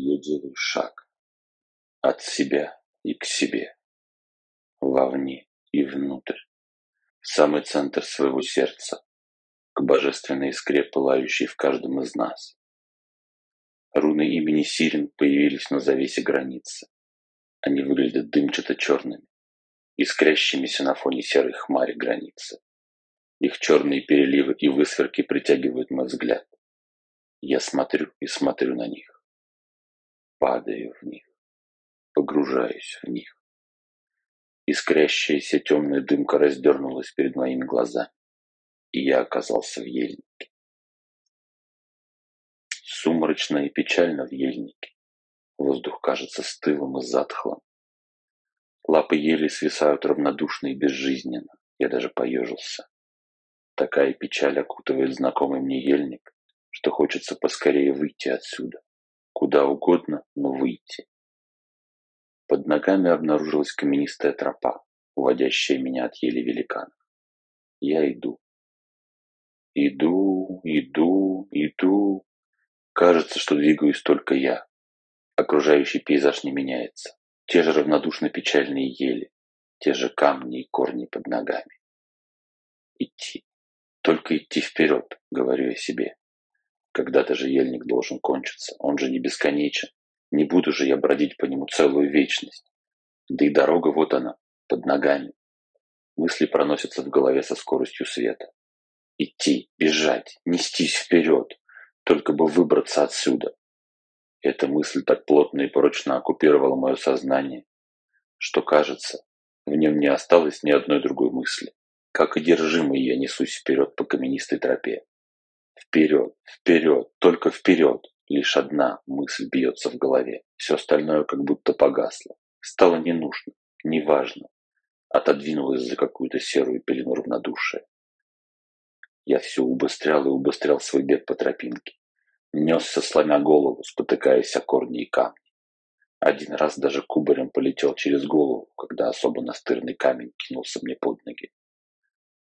Я делаю шаг от себя и к себе, вовне и внутрь, в самый центр своего сердца, к божественной искре, пылающей в каждом из нас. Руны имени Сирин появились на завесе границы. Они выглядят дымчато-черными, искрящимися на фоне серой хмари границы. Их черные переливы и высверки притягивают мой взгляд. Я смотрю и смотрю на них. Падаю в них. Погружаюсь в них. Искрящаяся темная дымка раздернулась перед моими глазами, и я оказался в ельнике. Сумрачно и печально в ельнике. Воздух кажется стылым и затхлым. Лапы ели свисают равнодушно и безжизненно. Я даже поежился. Такая печаль окутывает знакомый мне ельник, что хочется поскорее выйти отсюда. Куда угодно, но выйти. Под ногами обнаружилась каменистая тропа, уводящая меня от ели великанов. Я иду. Иду, иду, иду. Кажется, что двигаюсь только я. Окружающий пейзаж не меняется. Те же равнодушно печальные ели, те же камни и корни под ногами. Идти. Только идти вперед, говорю я себе. Когда-то же ельник должен кончиться, он же не бесконечен. Не буду же я бродить по нему целую вечность. Да и дорога вот она, под ногами. Мысли проносятся в голове со скоростью света. Идти, бежать, нестись вперед, только бы выбраться отсюда. Эта мысль так плотно и прочно оккупировала мое сознание, что, кажется, в нем не осталось ни одной другой мысли. Как одержимый я несусь вперед по каменистой тропе. Вперед, вперед, только вперед. Лишь одна мысль бьется в голове. Все остальное как будто погасло. Стало не нужно, не важно. Отодвинулось за какую-то серую пелену равнодушия. Я все убыстрял и убыстрял свой бег по тропинке. Несся, сломя голову, спотыкаясь о корни и камни. Один раз даже кубарем полетел через голову, когда особо настырный камень кинулся мне под ноги.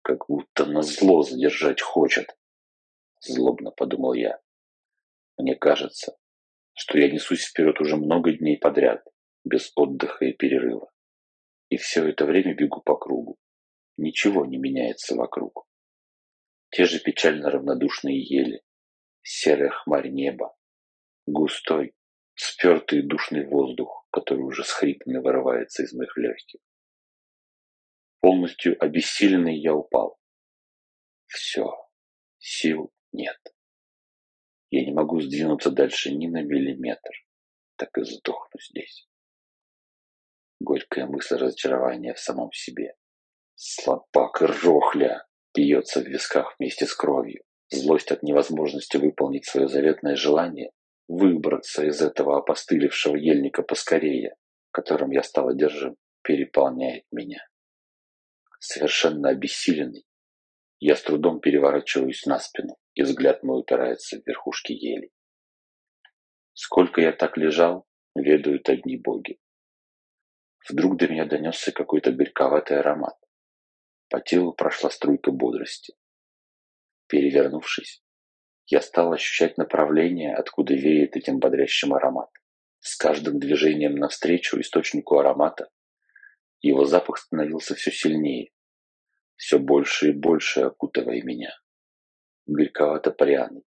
Как будто на зло задержать хочет. Злобно подумал я. Мне кажется, что я несусь вперед уже много дней подряд, без отдыха и перерыва. И все это время бегу по кругу. Ничего не меняется вокруг. Те же печально равнодушные ели, серая хмарь неба, густой, спертый душный воздух, который уже с хрипами вырывается из моих легких. Полностью обессиленный я упал. Все, сил нет. Я не могу сдвинуться дальше ни на миллиметр. Так и сдохну здесь. Горькая мысль разочарования в самом себе. Слабак рохля бьется в висках вместе с кровью. Злость от невозможности выполнить свое заветное желание, выбраться из этого опостылевшего ельника поскорее, которым я стал одержим, переполняет меня. Совершенно обессиленный, я с трудом переворачиваюсь на спину и взгляд мой упирается в верхушки ели. Сколько я так лежал, ведают одни боги. Вдруг до меня донесся какой-то горьковатый аромат. По телу прошла струйка бодрости. Перевернувшись, я стал ощущать направление, откуда веет этим бодрящим аромат. С каждым движением навстречу источнику аромата его запах становился все сильнее, все больше и больше окутывая меня горьковато-пряный.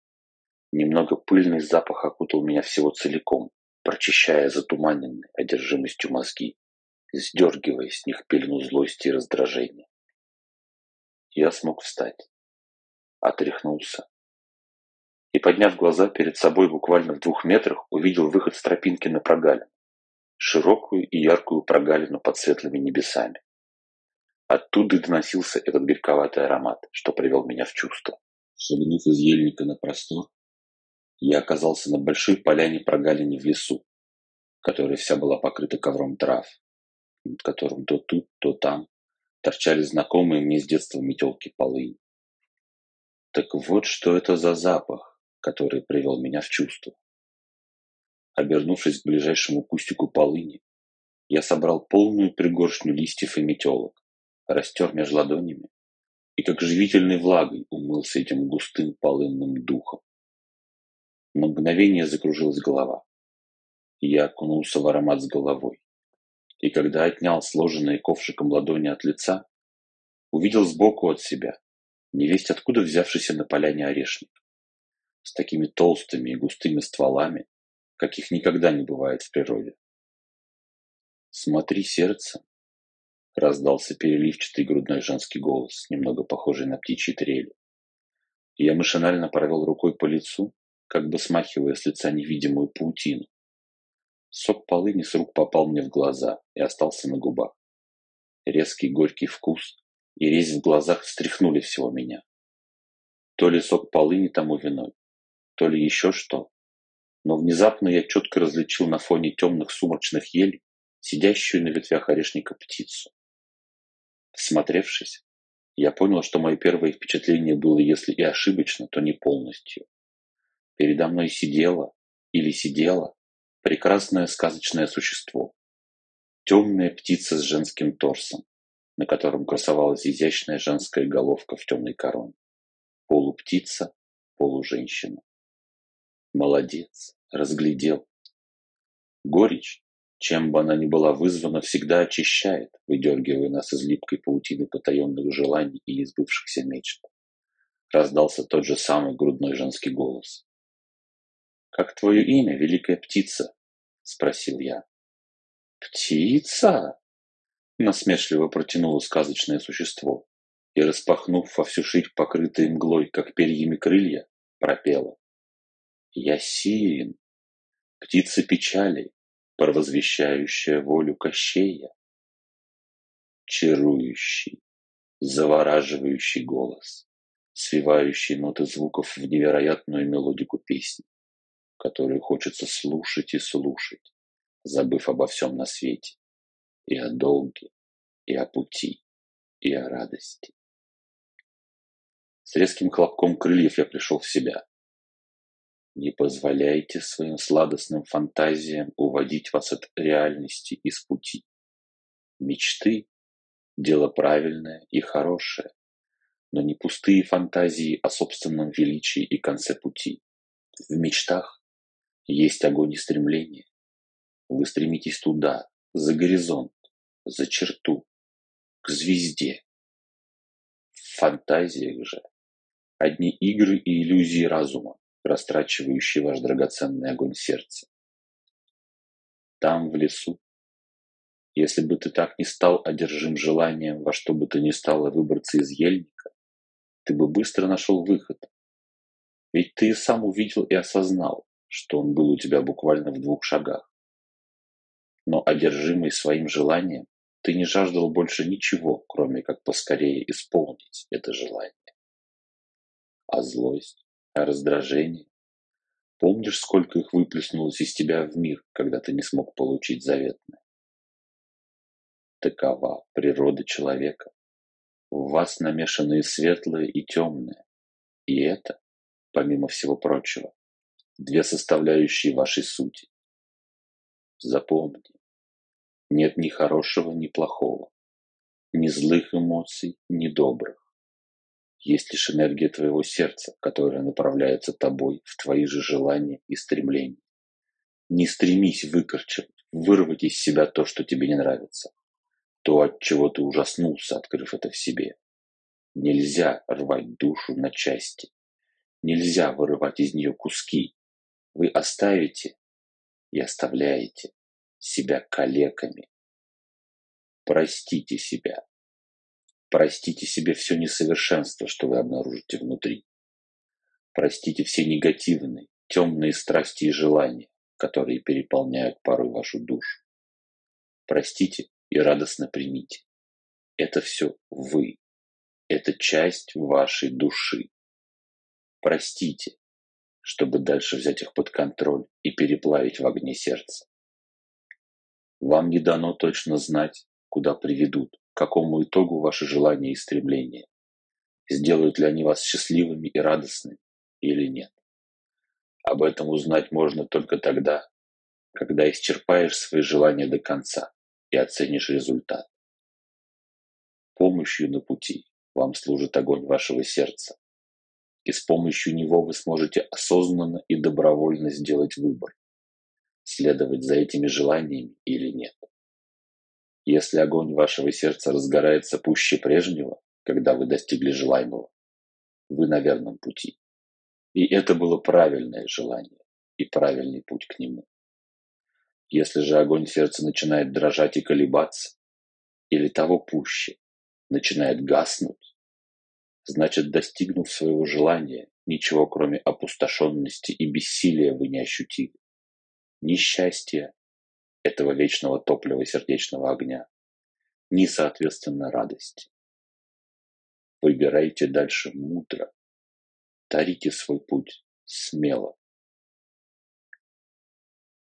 Немного пыльный запах окутал меня всего целиком, прочищая затуманенные одержимостью мозги, сдергивая с них пелену злости и раздражения. Я смог встать, отряхнулся и, подняв глаза перед собой буквально в двух метрах, увидел выход с тропинки на прогалину, широкую и яркую прогалину под светлыми небесами. Оттуда доносился этот горьковатый аромат, что привел меня в чувство. Шагнув из ельника на простор, я оказался на большой поляне прогалине в лесу, которая вся была покрыта ковром трав, над которым то тут, то там торчали знакомые мне с детства метелки полыни. Так вот, что это за запах, который привел меня в чувство. Обернувшись к ближайшему кустику полыни, я собрал полную пригоршню листьев и метелок, растер между ладонями и как живительной влагой умылся этим густым полынным духом. На мгновение закружилась голова. Я окунулся в аромат с головой. И когда отнял сложенные ковшиком ладони от лица, увидел сбоку от себя невесть откуда взявшийся на поляне орешник, с такими толстыми и густыми стволами, каких никогда не бывает в природе. «Смотри, сердце!» — раздался переливчатый грудной женский голос, немного похожий на птичьи трели. Я машинально провел рукой по лицу, как бы смахивая с лица невидимую паутину. Сок полыни с рук попал мне в глаза и остался на губах. Резкий горький вкус и резь в глазах встряхнули всего меня. То ли сок полыни тому виной, то ли еще что. Но внезапно я четко различил на фоне темных сумрачных елей сидящую на ветвях орешника птицу. Всмотревшись, я понял, что мое первое впечатление было, если и ошибочно, то не полностью. Передо мной сидело или сидело прекрасное сказочное существо. Темная птица с женским торсом, на котором красовалась изящная женская головка в темной короне. Полуптица, полуженщина. Молодец, разглядел. Горечь, чем бы она ни была вызвана, всегда очищает, выдергивая нас из липкой паутины потаенных желаний и избывшихся мечт. Раздался тот же самый грудной женский голос. «Как твое имя, великая птица?» — спросил я. «Птица?» Насмешливо протянуло сказочное существо и, распахнув во всю ширь покрытые мглой, как перьями крылья, пропела. Ясин, птица печали, провозвещающая волю Кощея. Чарующий, завораживающий голос, свивающий ноты звуков в невероятную мелодику песни, которую хочется слушать и слушать, забыв обо всем на свете и о долге, и о пути, и о радости. С резким хлопком крыльев я пришел в себя. Не позволяйте своим сладостным фантазиям уводить вас от реальности из пути. Мечты – дело правильное и хорошее, но не пустые фантазии о собственном величии и конце пути. В мечтах есть огонь и стремление. Вы стремитесь туда, за горизонт, за черту, к звезде. В фантазиях же одни игры и иллюзии разума, растрачивающие ваш драгоценный огонь сердца. Там, в лесу, если бы ты так не стал одержим желанием во что бы то ни стало выбраться из ельника, ты бы быстро нашел выход. Ведь ты и сам увидел и осознал, что он был у тебя буквально в двух шагах но одержимый своим желанием, ты не жаждал больше ничего, кроме как поскорее исполнить это желание. А злость, а раздражение? Помнишь, сколько их выплеснулось из тебя в мир, когда ты не смог получить заветное? Такова природа человека. В вас намешаны и светлое, и темное. И это, помимо всего прочего, две составляющие вашей сути. Запомни, нет ни хорошего, ни плохого, ни злых эмоций, ни добрых. Есть лишь энергия твоего сердца, которая направляется тобой в твои же желания и стремления. Не стремись выкорчевать, вырвать из себя то, что тебе не нравится, то, от чего ты ужаснулся, открыв это в себе. Нельзя рвать душу на части. Нельзя вырывать из нее куски. Вы оставите и оставляете себя калеками. Простите себя. Простите себе все несовершенство, что вы обнаружите внутри. Простите все негативные, темные страсти и желания, которые переполняют порой вашу душу. Простите и радостно примите. Это все вы. Это часть вашей души. Простите, чтобы дальше взять их под контроль и переплавить в огне сердца. Вам не дано точно знать, куда приведут, какому итогу ваши желания и стремления. Сделают ли они вас счастливыми и радостными или нет. Об этом узнать можно только тогда, когда исчерпаешь свои желания до конца и оценишь результат. Помощью на пути вам служит огонь вашего сердца, и с помощью него вы сможете осознанно и добровольно сделать выбор. следовать за этими желаниями или нет. Если огонь вашего сердца разгорается пуще прежнего, когда вы достигли желаемого, вы на верном пути. И это было правильное желание и правильный путь к нему. Если же огонь сердца начинает дрожать и колебаться, или того пуще, начинает гаснуть, значит, достигнув своего желания, ничего кроме опустошенности и бессилия вы не ощутили. Ни счастья этого вечного топлива сердечного огня, ни, соответственно, радости. Выбирайте дальше мудро, тарите свой путь смело.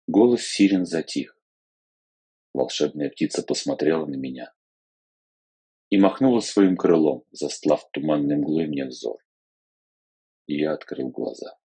Голос сирен затих. Волшебная птица посмотрела на меня и махнула своим крылом, застлав туманной мглой мне взор. Я открыл глаза.